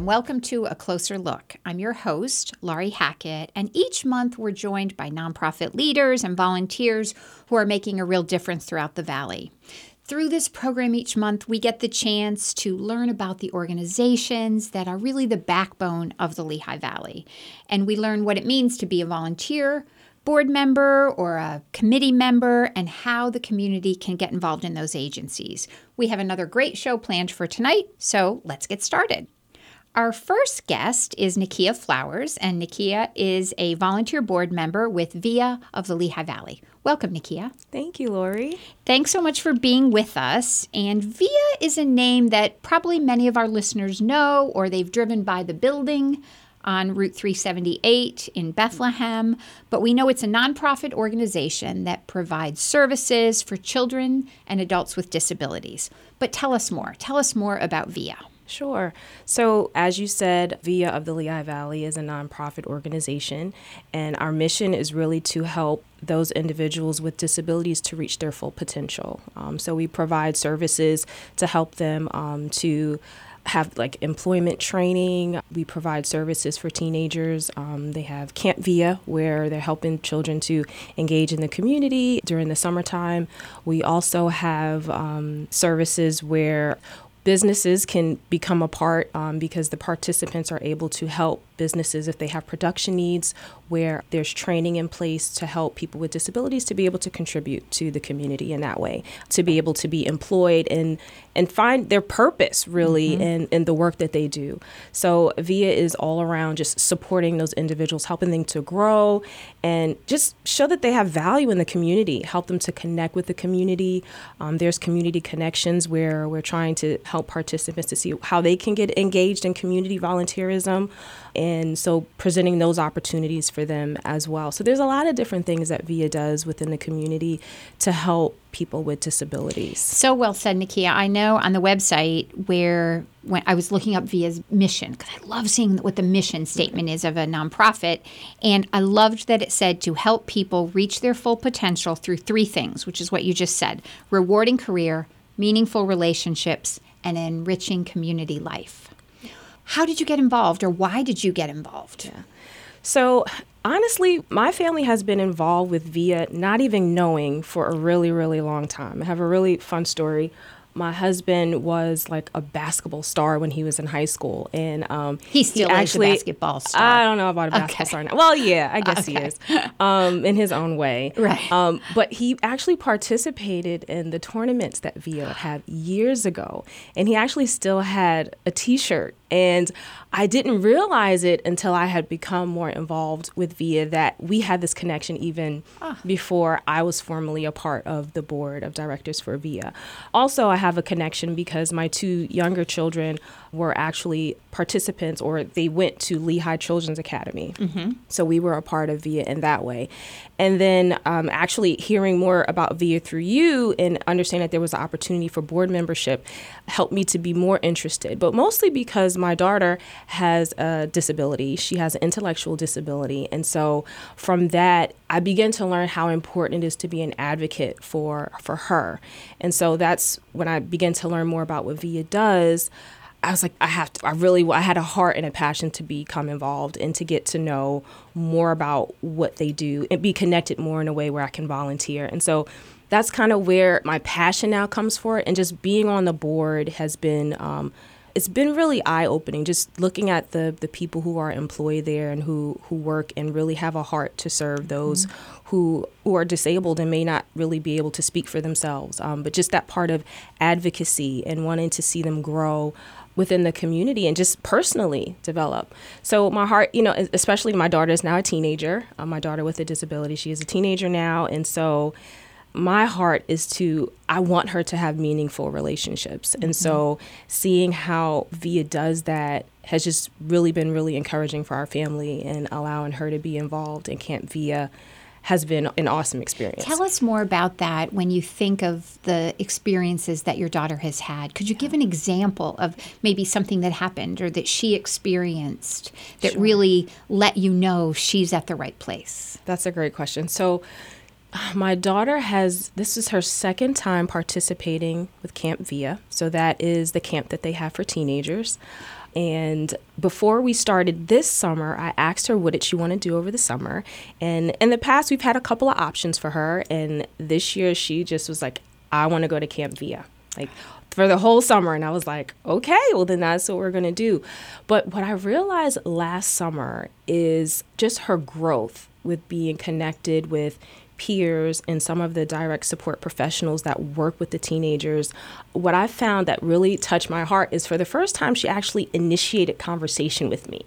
And welcome to A Closer Look. I'm your host, Laurie Hackett, and each month we're joined by nonprofit leaders and volunteers who are making a real difference throughout the Valley. Through this program each month, we get the chance to learn about the organizations that are really the backbone of the Lehigh Valley. And we learn what it means to be a volunteer, board member, or a committee member, and how the community can get involved in those agencies. We have another great show planned for tonight, so let's get started. Our first guest is Nakia Flowers, and Nakia is a volunteer board member with VIA of the Lehigh Valley. Welcome, Nakia. Thank you, Laurie. Thanks so much for being with us. And VIA is a name that probably many of our listeners know or they've driven by the building on Route 378 in Bethlehem, but we know it's a nonprofit organization that provides services for children and adults with disabilities. But tell us more. Tell us more about VIA. Sure. So, as you said, VIA of the Lehigh Valley is a nonprofit organization, and our mission is really to help those individuals with disabilities to reach their full potential. Um, so, we provide services to help them um, to have like employment training. We provide services for teenagers. Um, they have Camp VIA, where they're helping children to engage in the community during the summertime. We also have um, services where businesses can become a part um, because the participants are able to help businesses if they have production needs where there's training in place to help people with disabilities to be able to contribute to the community in that way to be able to be employed and and find their purpose really mm-hmm. in, in the work that they do so via is all around just supporting those individuals helping them to grow and just show that they have value in the community help them to connect with the community um, there's community connections where we're trying to help participants to see how they can get engaged in community volunteerism and so presenting those opportunities for them as well. So there's a lot of different things that VIA does within the community to help people with disabilities. So well said, Nakia. I know on the website where when I was looking up VIA's mission, because I love seeing what the mission statement is of a nonprofit, and I loved that it said to help people reach their full potential through three things, which is what you just said: rewarding career, meaningful relationships, and enriching community life. How did you get involved, or why did you get involved? Yeah. So, honestly, my family has been involved with VIA not even knowing for a really, really long time. I have a really fun story my husband was like a basketball star when he was in high school, and um, he still he actually, a basketball star. I don't know about a basketball okay. star now. Well, yeah, I guess okay. he is, um, in his own way. Right. Um, but he actually participated in the tournaments that VIA had years ago, and he actually still had a T-shirt. And I didn't realize it until I had become more involved with VIA that we had this connection even ah. before I was formally a part of the board of directors for VIA. Also, I have a connection because my two younger children were actually participants or they went to Lehigh Children's Academy. Mm-hmm. So we were a part of VIA in that way. And then um, actually hearing more about VIA through you and understanding that there was an opportunity for board membership helped me to be more interested, but mostly because my daughter has a disability. She has an intellectual disability. And so from that, I began to learn how important it is to be an advocate for, for her. And so that's when I began to learn more about what VIA does. I was like, I have to, I really, I had a heart and a passion to become involved and to get to know more about what they do and be connected more in a way where I can volunteer. And so that's kind of where my passion now comes for it. And just being on the board has been, um, it's been really eye opening just looking at the the people who are employed there and who who work and really have a heart to serve those mm-hmm. who who are disabled and may not really be able to speak for themselves. Um, but just that part of advocacy and wanting to see them grow within the community and just personally develop. So my heart, you know, especially my daughter is now a teenager. Uh, my daughter with a disability, she is a teenager now, and so my heart is to I want her to have meaningful relationships. Mm-hmm. And so seeing how Via does that has just really been really encouraging for our family and allowing her to be involved in Camp Via has been an awesome experience. Tell us more about that when you think of the experiences that your daughter has had. Could you give an example of maybe something that happened or that she experienced that sure. really let you know she's at the right place? That's a great question. So, My daughter has, this is her second time participating with Camp Via. So that is the camp that they have for teenagers. And before we started this summer, I asked her what did she want to do over the summer. And in the past, we've had a couple of options for her. And this year, she just was like, I want to go to Camp Via. Like, for the whole summer. And I was like, okay, well, then that's what we're going to do. But what I realized last summer is just her growth with being connected with peers and some of the direct support professionals that work with the teenagers, what I found that really touched my heart is for the first time, she actually initiated conversation with me.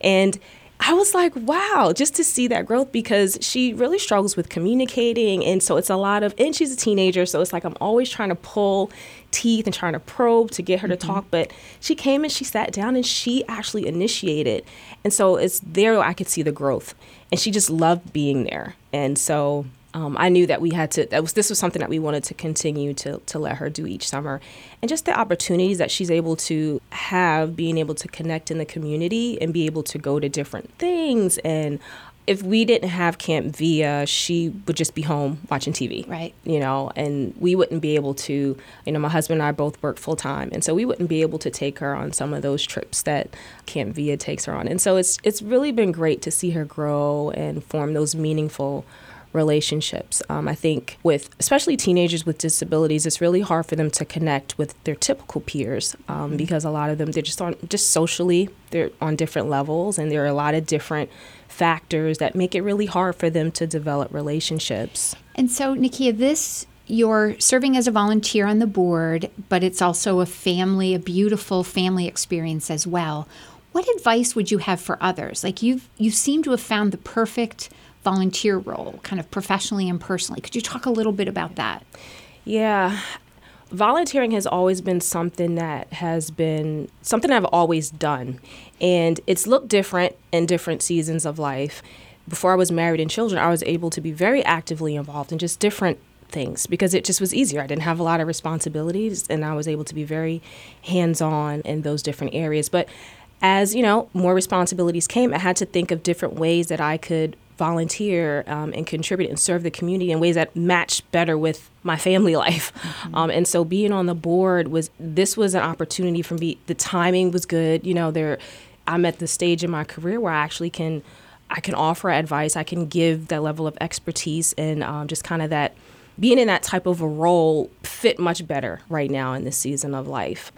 And I was like, wow, just to see that growth because she really struggles with communicating. And so it's a lot of, and she's a teenager. So it's like I'm always trying to pull teeth and trying to probe to get her to mm-hmm. talk. But she came and she sat down and she actually initiated. And so it's there I could see the growth. And she just loved being there. And so um, I knew that we had to. That was this was something that we wanted to continue to to let her do each summer, and just the opportunities that she's able to have, being able to connect in the community and be able to go to different things. And if we didn't have Camp Via, she would just be home watching TV, right? You know, and we wouldn't be able to. You know, my husband and I both work full time, and so we wouldn't be able to take her on some of those trips that Camp Via takes her on. And so it's it's really been great to see her grow and form those meaningful relationships. Um, I think with especially teenagers with disabilities, it's really hard for them to connect with their typical peers um, mm-hmm. because a lot of them they're just on just socially they're on different levels, and there are a lot of different factors that make it really hard for them to develop relationships. And so, Nakia, this you're serving as a volunteer on the board, but it's also a family, a beautiful family experience as well. What advice would you have for others? Like you've you seem to have found the perfect volunteer role, kind of professionally and personally. Could you talk a little bit about that? Yeah. Volunteering has always been something that has been something I've always done. And it's looked different in different seasons of life. Before I was married and children, I was able to be very actively involved in just different things because it just was easier. I didn't have a lot of responsibilities and I was able to be very hands on in those different areas. But as you know, more responsibilities came, I had to think of different ways that I could volunteer um, and contribute and serve the community in ways that match better with my family life. Mm-hmm. Um, and so being on the board was this was an opportunity for me. The timing was good. You know, there I'm at the stage in my career where I actually can I can offer advice. I can give that level of expertise and um, just kind of that being in that type of a role fit much better right now in this season of life.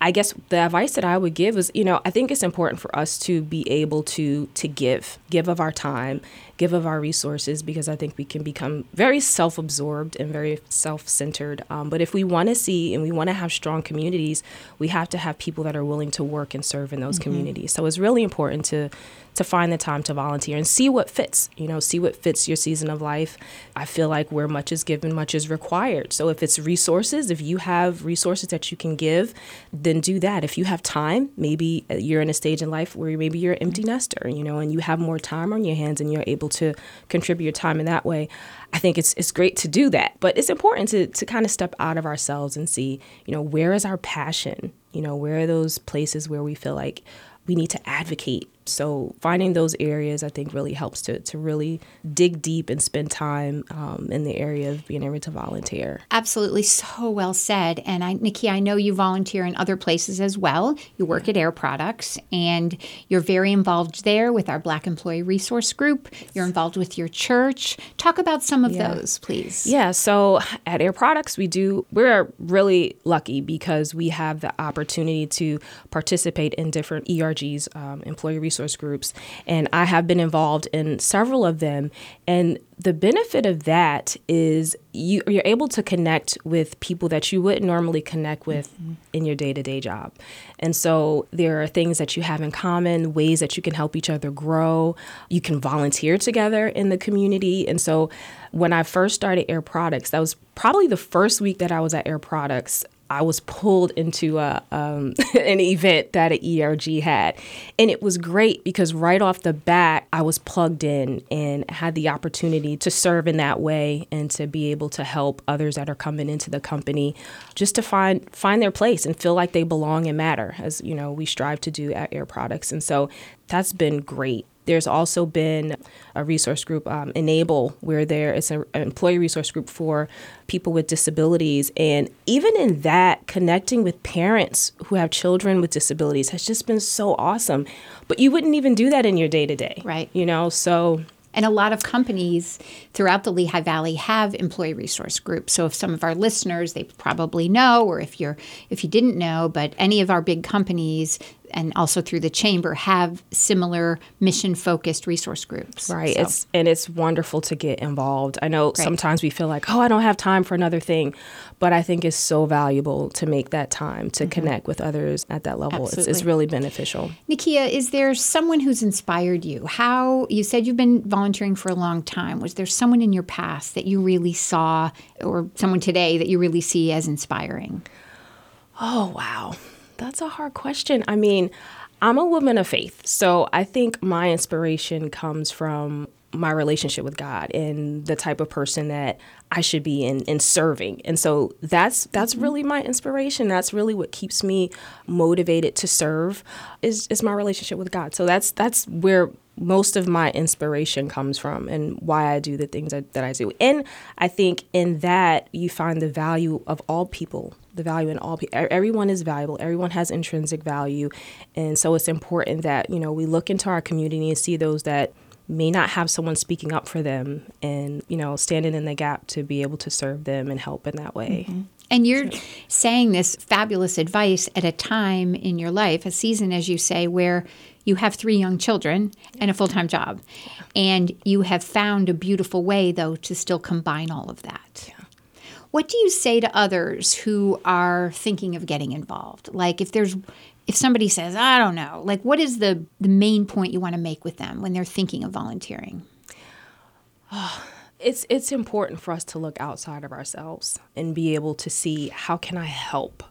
I guess the advice that I would give is, you know, I think it's important for us to be able to to give, give of our time, give of our resources, because I think we can become very self-absorbed and very self-centered. Um, but if we want to see and we want to have strong communities, we have to have people that are willing to work and serve in those mm-hmm. communities. So it's really important to to find the time to volunteer and see what fits, you know, see what fits your season of life. I feel like where much is given, much is required. So if it's resources, if you have resources that you can give, then do that. If you have time, maybe you're in a stage in life where maybe you're an empty nester, you know, and you have more time on your hands and you're able to contribute your time in that way. I think it's it's great to do that. But it's important to to kind of step out of ourselves and see, you know, where is our passion? You know, where are those places where we feel like we need to advocate so finding those areas, I think, really helps to to really dig deep and spend time um, in the area of being able to volunteer. Absolutely, so well said. And I, Nikki, I know you volunteer in other places as well. You work at Air Products, and you're very involved there with our Black Employee Resource Group. You're involved with your church. Talk about some of yeah. those, please. Yeah. So at Air Products, we do. We're really lucky because we have the opportunity to participate in different ERGs, um, employee resource resource groups, and I have been involved in several of them. And the benefit of that is you, are able to connect with people that you wouldn't normally connect with mm-hmm. in your day to day job. And so there are things that you have in common, ways that you can help each other grow. You can volunteer together in the community. And so when I first started Air Products, that was probably the first week that I was at Air Products. I was pulled into a, um, an event that an ERG had. And it was great because right off the bat, I was plugged in and had the opportunity to serve in that way and to be able to help others that are coming into the company just to find find their place and feel like they belong and matter, as you know, we strive to do at Air Products. And so that's been great There's also been a resource group, um, Enable, where there is a- an employee resource group for people with disabilities. And even in that, connecting with parents who have children with disabilities has just been so awesome. But you wouldn't even do that in your day to day. Right. You know, so And a lot of companies throughout the Lehigh Valley have employee resource groups. So if some of our listeners, they probably know, or if you're if you didn't know, but any of our big companies and also through the chamber have similar mission focused resource groups. Right. So- It's and it's wonderful to get involved. I know sometimes we feel like, oh, I don't have time for another thing, but I think it's so valuable to make that time to mm-hmm. connect with others at that level. It's, it's really beneficial. Nakia, is there someone who's inspired you? How you said you've been volunteering for a long time. Was there someone in your past that you really saw, or someone today that you really see as inspiring? Oh, wow. That's a hard question. I mean, I'm a woman of faith. So I think my inspiration comes from my relationship with God and the type of person that I should be in, in serving. And so that's that's mm-hmm. really my inspiration. That's really what keeps me motivated to serve is is my relationship with God. So that's that's where most of my inspiration comes from and why I do the things that, that I do. And I think in that you find the value of all people, the value in all people. Everyone is valuable. Everyone has intrinsic value. And so it's important that, you know, we look into our community and see those that may not have someone speaking up for them and, you know, standing in the gap to be able to serve them and help in that way. Mm-hmm. And you're saying this fabulous advice at a time in your life, a season, as you say, where you have three young children and a full time job. And you have found a beautiful way, though, to still combine all of that. What do you say to others who are thinking of getting involved? Like if there's if somebody says, I don't know, like what is the, the main point you want to make with them when they're thinking of volunteering? it's it's important for us to look outside of ourselves and be able to see how can I help?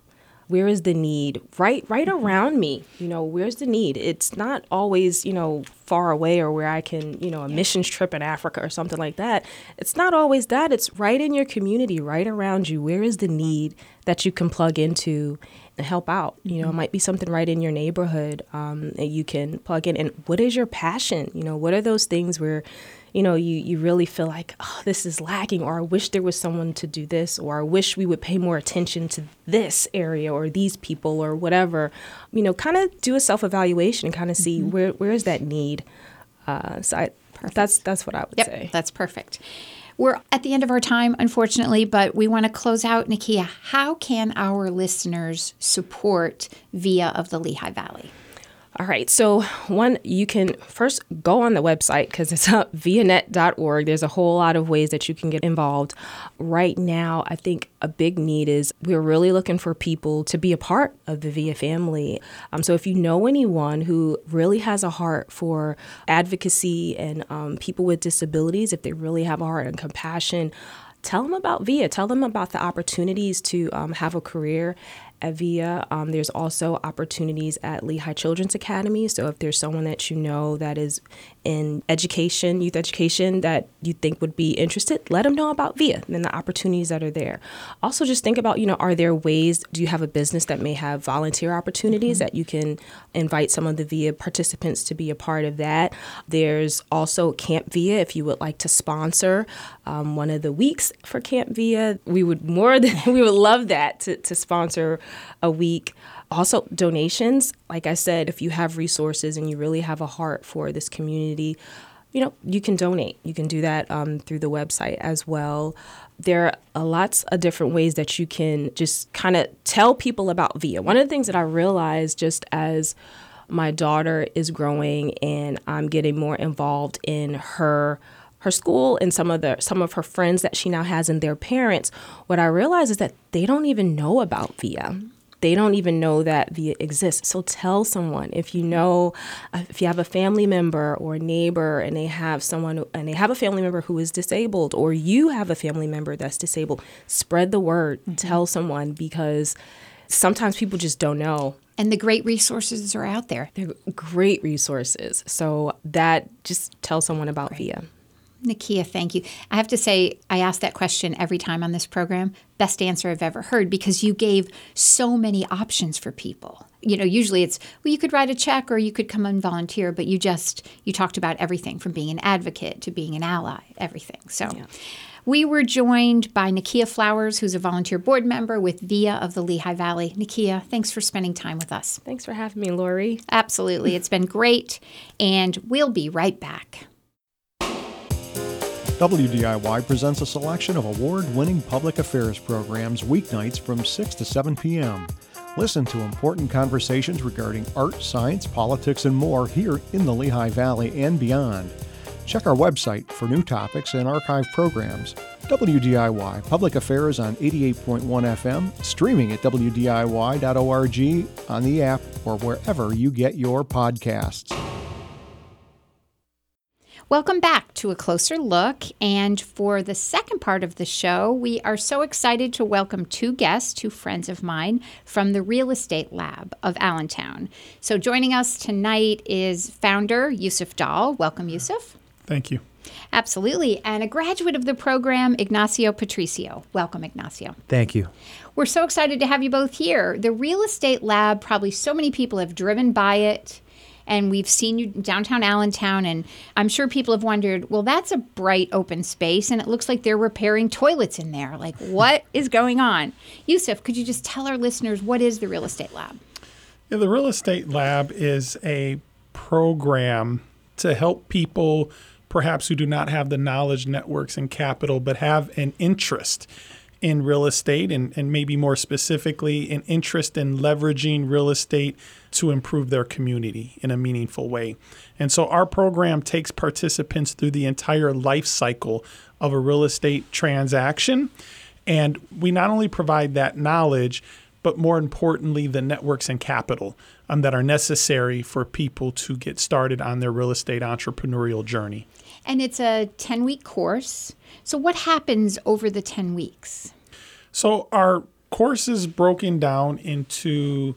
Where is the need? Right right around me. You know, where's the need? It's not always, you know, far away or where I can, you know, a missions trip in Africa or something like that. It's not always that. It's right in your community, right around you. Where is the need that you can plug into and help out? You know, it might be something right in your neighborhood um, that you can plug in. And what is your passion? You know, what are those things where you know, you, you really feel like, oh, this is lacking, or I wish there was someone to do this, or I wish we would pay more attention to this area or these people or whatever. You know, kind of do a self evaluation and kind of see where where is that need. Uh, so I, that's that's what I would Yep, say. that's perfect. We're at the end of our time, unfortunately, but we want to close out. Nakia, how can our listeners support VIA of the Lehigh Valley? All right. So, one, you can first go on the website because it's up vianet.org. There's a whole lot of ways that you can get involved. Right now, I think a big need is we're really looking for people to be a part of the VIA family. Um, so, if you know anyone who really has a heart for advocacy and um, people with disabilities, if they really have a heart and compassion, tell them about VIA. Tell them about the opportunities to um, have a career at VIA. Um, there's also opportunities at Lehigh Children's Academy. So if there's someone that you know that is in education, youth education, that you think would be interested, let them know about VIA and the opportunities that are there. Also, just think about, you know, are there ways, do you have a business that may have volunteer opportunities that you can invite some of the VIA participants to be a part of that? There's also Camp VIA if you would like to sponsor um, one of the weeks for Camp VIA. We would more than, we would love that to, to sponsor a week. Also, donations. Like I said, if you have resources and you really have a heart for this community, you know, you can donate. You can do that um, through the website as well. There are lots of different ways that you can just kind of tell people about VIA. One of the things that I realized just as my daughter is growing and I'm getting more involved in her her school and some of the some of her friends that she now has and their parents, what I realize is that they don't even know about VIA. They don't even know that VIA exists. So tell someone if you know uh, if you have a family member or a neighbor and they have someone and they have a family member who is disabled or you have a family member that's disabled, spread the word. Tell someone because sometimes people just don't know And the great resources are out there. they're great resources. So that just tell someone about VIA. Nakia, thank you. I have to say, I ask that question every time on this program. Best answer I've ever heard because you gave so many options for people. You know, usually it's, well, you could write a check or you could come and volunteer, but you just, you talked about everything from being an advocate to being an ally, everything. So, yeah. We were joined by Nakia Flowers, who's a volunteer board member with VIA of the Lehigh Valley. Nakia, thanks for spending time with us. Thanks for having me, Laurie. Absolutely. It's been great, and we'll be right back. WDIY presents a selection of award winning public affairs programs weeknights from 6 to 7 p.m. Listen to important conversations regarding art, science, politics, and more here in the Lehigh Valley and beyond. Check our website for new topics and archive programs. WDIY Public Affairs on 88.1 FM, streaming at WDIY.org, on the app, or wherever you get your podcasts. Welcome back to a closer look. And for the second part of the show, we are so excited to welcome two guests, two friends of mine from the Real Estate Lab of Allentown. So joining us tonight is founder Yusuf Dahl. Welcome, Yusuf. Thank you. Absolutely. And a graduate of the program, Ignacio Patricio. Welcome, Ignacio. Thank you. We're so excited to have you both here. The Real Estate Lab, probably so many people have driven by it and we've seen you downtown Allentown, and I'm sure people have wondered, well, that's a bright open space, and it looks like they're repairing toilets in there. Like, what is going on? Yusuf, could you just tell our listeners what is the Real Estate Lab? Yeah, the Real Estate Lab is a program to help people perhaps who do not have the knowledge networks and capital, but have an interest in real estate and, and maybe more specifically an interest in leveraging real estate to improve their community in a meaningful way. And so our program takes participants through the entire life cycle of a real estate transaction. And we not only provide that knowledge, but more importantly, the networks and capital um, that are necessary for people to get started on their real estate entrepreneurial journey. And it's a 10 week course. So, what happens over the 10 weeks? So, our course is broken down into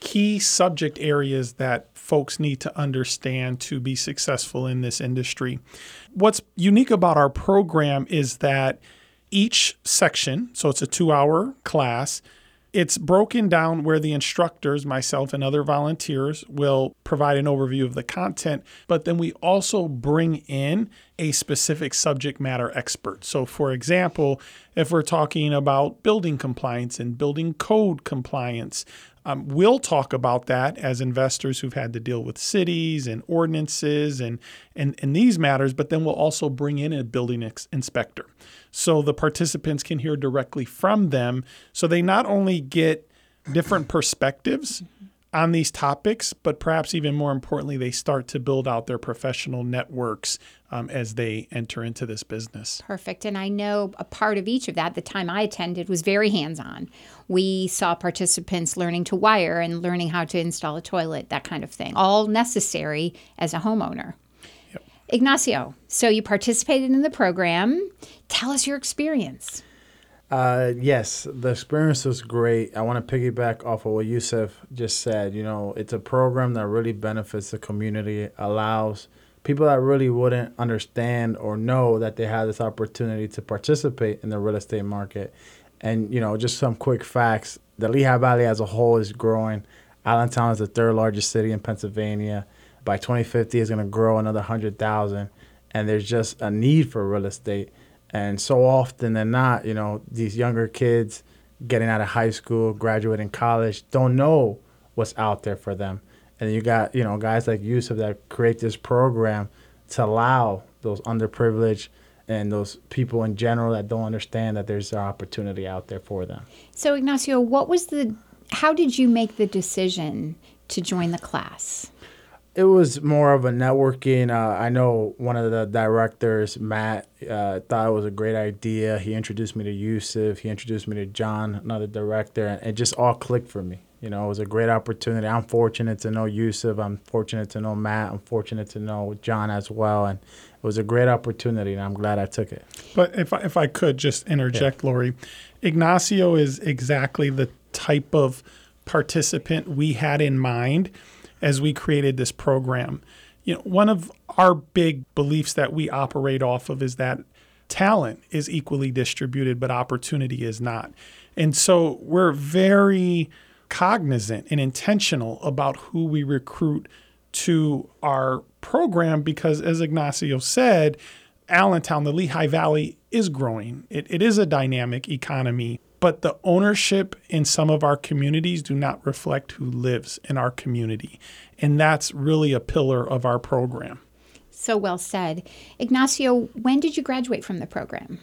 key subject areas that folks need to understand to be successful in this industry. What's unique about our program is that each section, so it's a two hour class, it's broken down where the instructors, myself and other volunteers, will provide an overview of the content, but then we also bring in a specific subject matter expert. So, for example, if we're talking about building compliance and building code compliance, um, we'll talk about that as investors who've had to deal with cities and ordinances and, and, and these matters, but then we'll also bring in a building ex- inspector. So the participants can hear directly from them. So they not only get different perspectives on these topics, but perhaps even more importantly, they start to build out their professional networks um, as they enter into this business. Perfect. And I know a part of each of that, the time I attended, was very hands on. We saw participants learning to wire and learning how to install a toilet, that kind of thing, all necessary as a homeowner. Yep. Ignacio, so you participated in the program. Tell us your experience. Uh, yes, the experience was great. I want to piggyback off of what Yusuf just said. You know, it's a program that really benefits the community, allows people that really wouldn't understand or know that they have this opportunity to participate in the real estate market. And, you know, just some quick facts the Lehigh Valley as a whole is growing. Allentown is the third largest city in Pennsylvania. By 2050, it's going to grow another 100,000. And there's just a need for real estate. And so often than not, you know, these younger kids getting out of high school, graduating college, don't know what's out there for them. And you got, you know, guys like Yusuf that create this program to allow those underprivileged and those people in general that don't understand that there's an opportunity out there for them. So Ignacio, what was the how did you make the decision to join the class? It was more of a networking. Uh, I know one of the directors, Matt, uh, thought it was a great idea. He introduced me to Yusuf. He introduced me to John, another director, and it just all clicked for me. You know, it was a great opportunity. I'm fortunate to know Yusuf. I'm fortunate to know Matt. I'm fortunate to know John as well. And it was a great opportunity, and I'm glad I took it. But if I, if I could just interject, yeah. Laurie, Ignacio is exactly the type of participant we had in mind as we created this program. you know, one of our big beliefs that we operate off of is that talent is equally distributed, but opportunity is not. And so we're very cognizant and intentional about who we recruit to our program because, as Ignacio said, Allentown, the Lehigh Valley is growing. It, it is a dynamic economy, but the ownership in some of our communities do not reflect who lives in our community. And that's really a pillar of our program. So well said. Ignacio, when did you graduate from the program?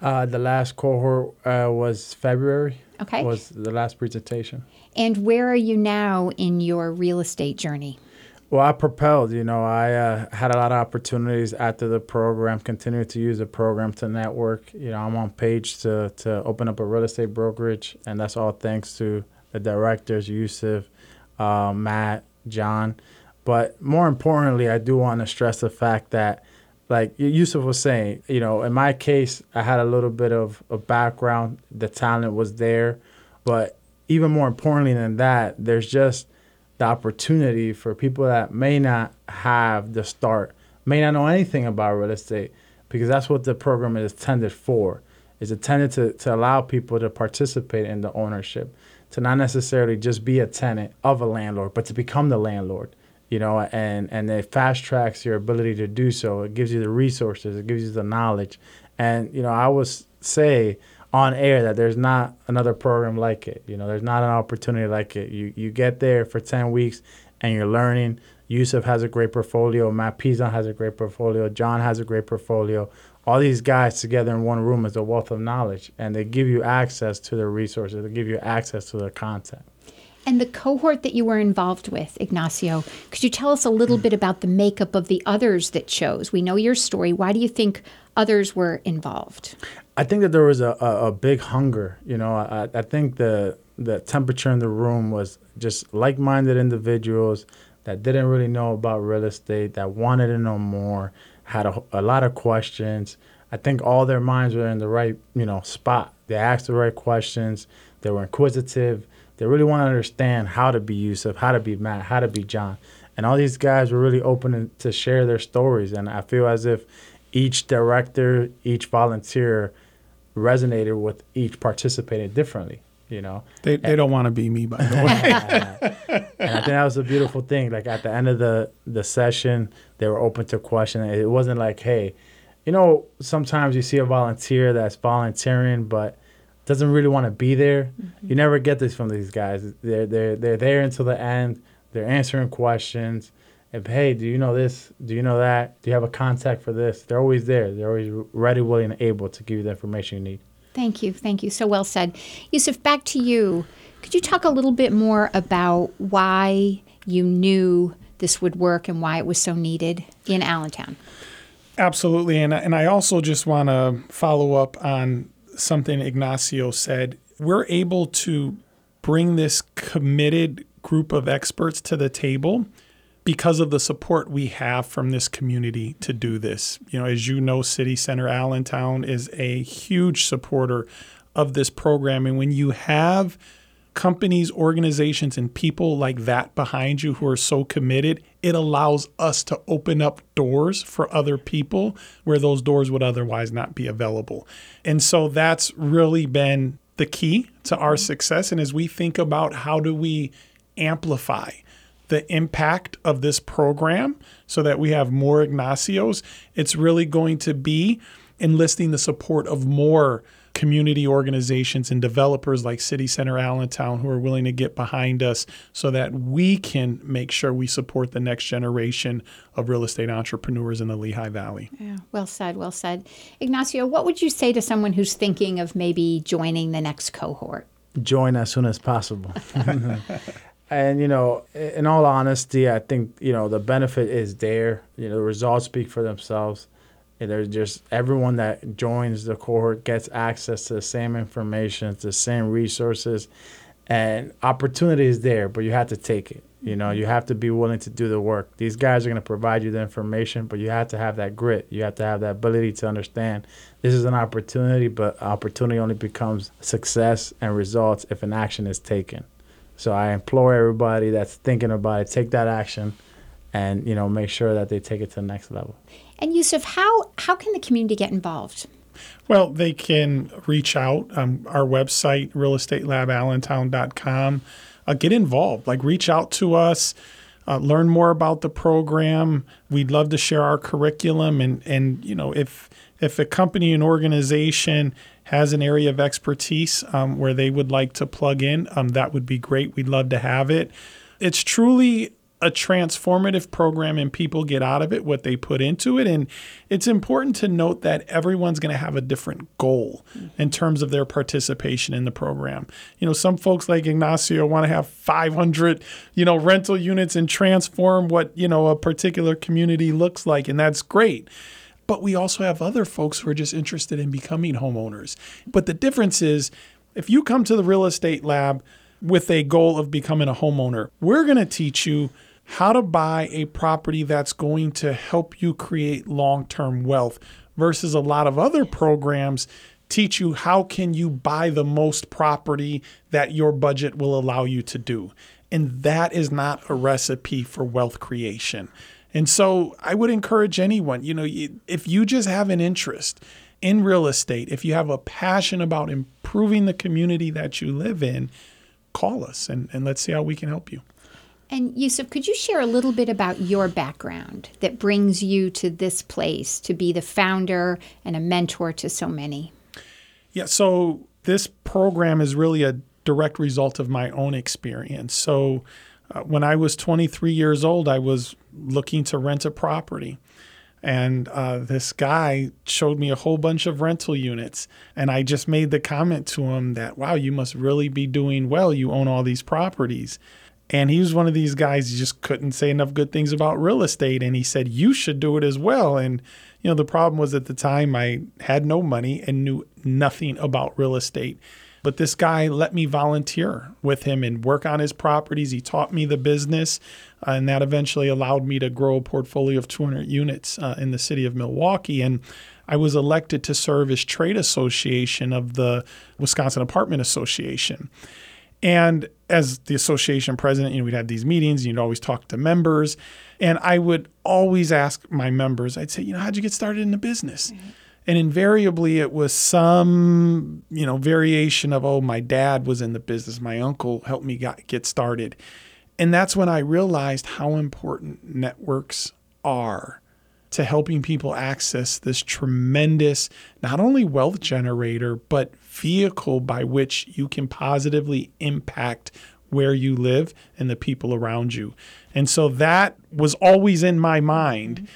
Uh, the last cohort uh, was February. Okay. Was the last presentation. And where are you now in your real estate journey? Well, I propelled. You know, I uh, had a lot of opportunities after the program. Continued to use the program to network. You know, I'm on page to to open up a real estate brokerage, and that's all thanks to the directors, Yusuf, uh, Matt, John. But more importantly, I do want to stress the fact that, like Yusuf was saying, you know, in my case, I had a little bit of a background. The talent was there, but even more importantly than that, there's just the opportunity for people that may not have the start, may not know anything about real estate, because that's what the program is intended for. It's intended to, to allow people to participate in the ownership, to not necessarily just be a tenant of a landlord, but to become the landlord. You know, and and it fast tracks your ability to do so. It gives you the resources, it gives you the knowledge, and you know, I would say on air that there's not another program like it. You know, there's not an opportunity like it. You you get there for 10 weeks and you're learning. Yusuf has a great portfolio. Matt Pizon has a great portfolio. John has a great portfolio. All these guys together in one room is a wealth of knowledge, and they give you access to their resources. They give you access to their content. And the cohort that you were involved with, Ignacio, could you tell us a little bit about the makeup of the others that chose? We know your story. Why do you think others were involved? I think that there was a, a, a big hunger. You know, I, I think the the temperature in the room was just like-minded individuals that didn't really know about real estate, that wanted to know more, had a, a lot of questions. I think all their minds were in the right, you know, spot. They asked the right questions. They were inquisitive. They really want to understand how to be Yusuf, how to be Matt, how to be John. And all these guys were really open to share their stories. And I feel as if each director, each volunteer resonated with each participating differently. You know, they, they don't want to be me, by the way. and I think that was a beautiful thing. Like at the end of the the session, they were open to question. It wasn't like, hey, you know, sometimes you see a volunteer that's volunteering, but doesn't really want to be there. Mm-hmm. You never get this from these guys. They're they're they're there until the end. They're answering questions. If hey, do you know this? Do you know that? Do you have a contact for this? They're always there. They're always ready, willing, and able to give you the information you need. Thank you. Thank you. So well said. Yusuf, back to you. Could you talk a little bit more about why you knew this would work and why it was so needed in Allentown? Absolutely. And, and I also just want to follow up on something Ignacio said. We're able to bring this committed group of experts to the table because of the support we have from this community to do this. You know, as you know, City Center Allentown is a huge supporter of this program. And when you have companies, organizations, and people like that behind you who are so committed, it allows us to open up doors for other people where those doors would otherwise not be available. And so that's really been the key to our mm-hmm. success. And as we think about how do we amplify the impact of this program so that we have more Ignacios, it's really going to be enlisting the support of more community organizations and developers like City Center Allentown who are willing to get behind us so that we can make sure we support the next generation of real estate entrepreneurs in the Lehigh Valley. Yeah, well said, well said. Ignacio, what would you say to someone who's thinking of maybe joining the next cohort? Join as soon as possible. and you know in all honesty i think you know the benefit is there you know the results speak for themselves and there's just everyone that joins the cohort gets access to the same information to the same resources and opportunity is there but you have to take it. You know you have to be willing to do the work. These guys are going to provide you the information but you have to have that grit. You have to have that ability to understand this is an opportunity but opportunity only becomes success and results if an action is taken. So I implore everybody that's thinking about it, take that action and you know make sure that they take it to the next level. And Yusuf, how how can the community get involved? Well, they can reach out. Um, our website, realestatelaballentown.com. Uh, get involved. Like, reach out to us. Uh, learn more about the program. We'd love to share our curriculum, and and you know if if a company and organization has an area of expertise um, where they would like to plug in, um, that would be great. We'd love to have it. It's truly a transformative program and people get out of it what they put into it. And it's important to note that everyone's going to have a different goal in terms of their participation in the program. You know, some folks like Ignacio want to have 500, you know, rental units and transform what, you know, a particular community looks like. And that's great. But we also have other folks who are just interested in becoming homeowners. But the difference is if you come to the real estate lab with a goal of becoming a homeowner, we're going to teach you how to buy a property that's going to help you create long-term wealth versus a lot of other programs teach you how can you buy the most property that your budget will allow you to do. And that is not a recipe for wealth creation. And so I would encourage anyone, you know, if you just have an interest in real estate, if you have a passion about improving the community that you live in, call us and, and let's see how we can help you. And Yusuf, could you share a little bit about your background that brings you to this place to be the founder and a mentor to so many? Yeah, so this program is really a direct result of my own experience. So uh, when I was 23 years old, I was looking to rent a property. And uh, this guy showed me a whole bunch of rental units. And I just made the comment to him that, wow, you must really be doing well. You own all these properties. And he was one of these guys, he just couldn't say enough good things about real estate. And he said, You should do it as well. And, you know, the problem was at the time I had no money and knew nothing about real estate. But this guy let me volunteer with him and work on his properties. He taught me the business, uh, and that eventually allowed me to grow a portfolio of 200 units uh, in the city of Milwaukee. And I was elected to serve as trade association of the Wisconsin Apartment Association. And as the association president, you know, we'd have these meetings, and you'd always talk to members. And I would always ask my members, I'd say, you know, how'd you get started in the business? Mm-hmm. And invariably it was some, you know, variation of, oh, my dad was in the business, my uncle helped me got, get started. And that's when I realized how important networks are to helping people access this tremendous, not only wealth generator, but vehicle by which you can positively impact where you live and the people around you. And so that was always in my mind.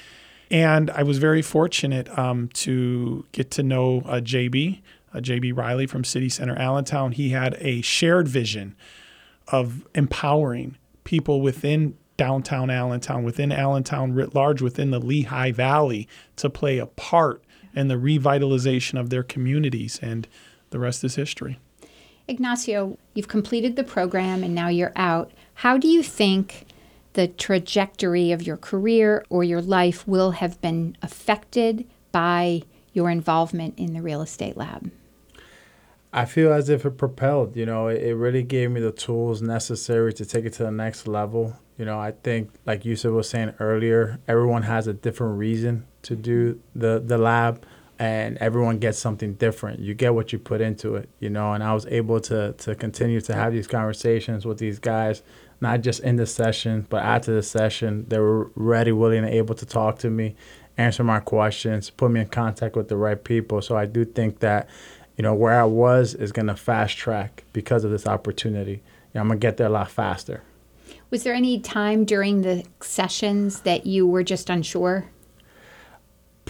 And I was very fortunate um, to get to know uh, JB, uh, JB Reilly from City Center Allentown. He had a shared vision of empowering people within downtown Allentown, within Allentown writ large, within the Lehigh Valley to play a part in the revitalization of their communities. And the rest is history. Ignacio, you've completed the program and now you're out. How do you think the trajectory of your career or your life will have been affected by your involvement in the real estate lab? I feel as if it propelled, you know, it, it really gave me the tools necessary to take it to the next level. You know, I think, like Yusuf was saying earlier, everyone has a different reason to do the, the lab and everyone gets something different. You get what you put into it, you know. And I was able to to continue to have these conversations with these guys, not just in the session, but after the session. They were ready, willing, and able to talk to me, answer my questions, put me in contact with the right people. So I do think that, you know, where I was is gonna fast track because of this opportunity. You know, I'm gonna get there a lot faster. Was there any time during the sessions that you were just unsure?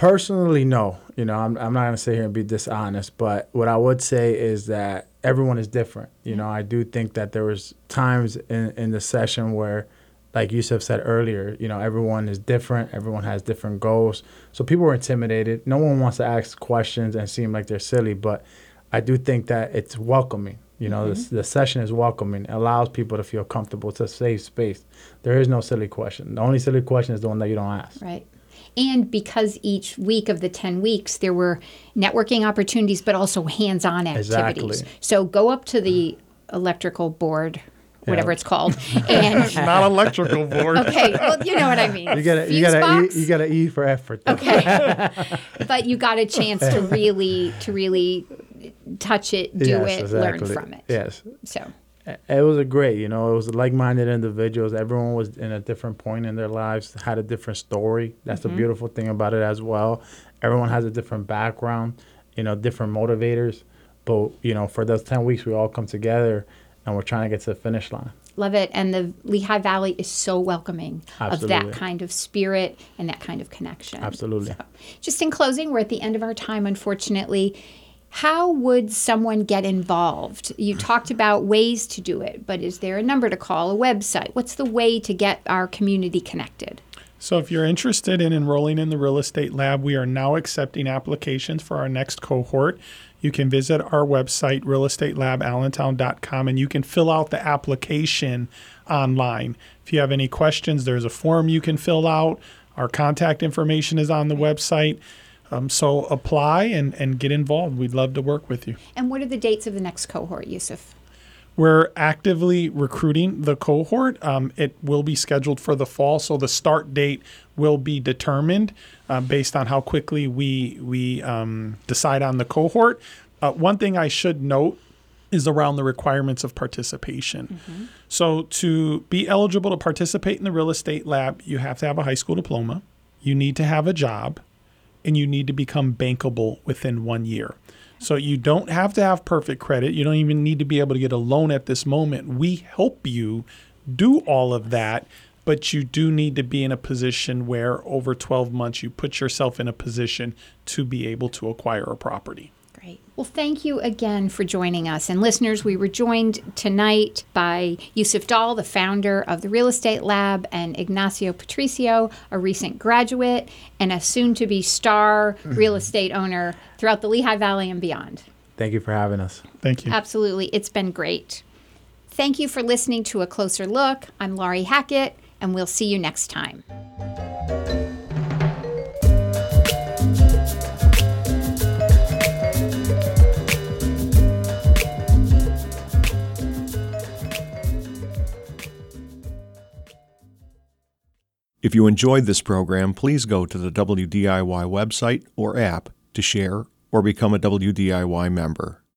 Personally, no. You know, I'm, I'm not going to sit here and be dishonest, but what I would say is that everyone is different. You know, I do think that there was times in, in the session where, like Yusuf said earlier, you know, everyone is different. Everyone has different goals. So people were intimidated. No one wants to ask questions and seem like they're silly, but I do think that it's welcoming. You know, mm-hmm. the, the session is welcoming. It allows people to feel comfortable. It's a safe space. There is no silly question. The only silly question is the one that you don't ask. Right. And because each week of the 10 weeks, there were networking opportunities, but also hands on activities. Exactly. So go up to the electrical board whatever it's called. And Not electrical board. okay, well, you know what I mean. You gotta, you gotta, e, you gotta E for effort. though. Okay. but you got a chance to really to really touch it, do Yes, it, learn from it. Yes, So it was a great. You know, it was like-minded individuals. Everyone was in a different point in their lives, had a different story. That's the mm-hmm. beautiful thing about it as well. Everyone has a different background. You know, different motivators. But you know, for those ten weeks, we all come together, and we're trying to get to the finish line. love it. And the Lehigh Valley is so welcoming of that kind of spirit and that kind of connection. Absolutely. So, just in closing, we're at the end of our time, unfortunately. How would someone get involved? You talked about ways to do it, but is there a number to call, a website? What's the way to get our community connected? So, if you're interested in enrolling in the real estate lab, we are now accepting applications for our next cohort. You can visit our website, realestatelaballentown.com, and you can fill out the application online. If you have any questions, there's a form you can fill out. Our contact information is on the website. Um, so, apply and, and get involved. We'd love to work with you. And what are the dates of the next cohort, Yusuf? We're actively recruiting the cohort. Um, it will be scheduled for the fall, so the start date will be determined uh, based on how quickly we we um, decide on the cohort. Uh, one thing I should note is around the requirements of participation. So to be eligible to participate in the real estate lab, you have to have a high school diploma, you need to have a job, and you need to become bankable within one year. So you don't have to have perfect credit. You don't even need to be able to get a loan at this moment. We help you do all of that, but you do need to be in a position where over 12 months you put yourself in a position to be able to acquire a property. Great. Well, thank you again for joining us. And listeners, we were joined tonight by Yusuf Dahl, the founder of the Real Estate Lab, and Ignacio Patricio, a recent graduate and a soon to be star real estate owner throughout the Lehigh Valley and beyond. Thank you for having us. Thank you. Absolutely. It's been great. Thank you for listening to A Closer Look. I'm Laurie Hackett, and we'll see you next time. If you enjoyed this program, please go to the WDIY website or app to share or become a WDIY member.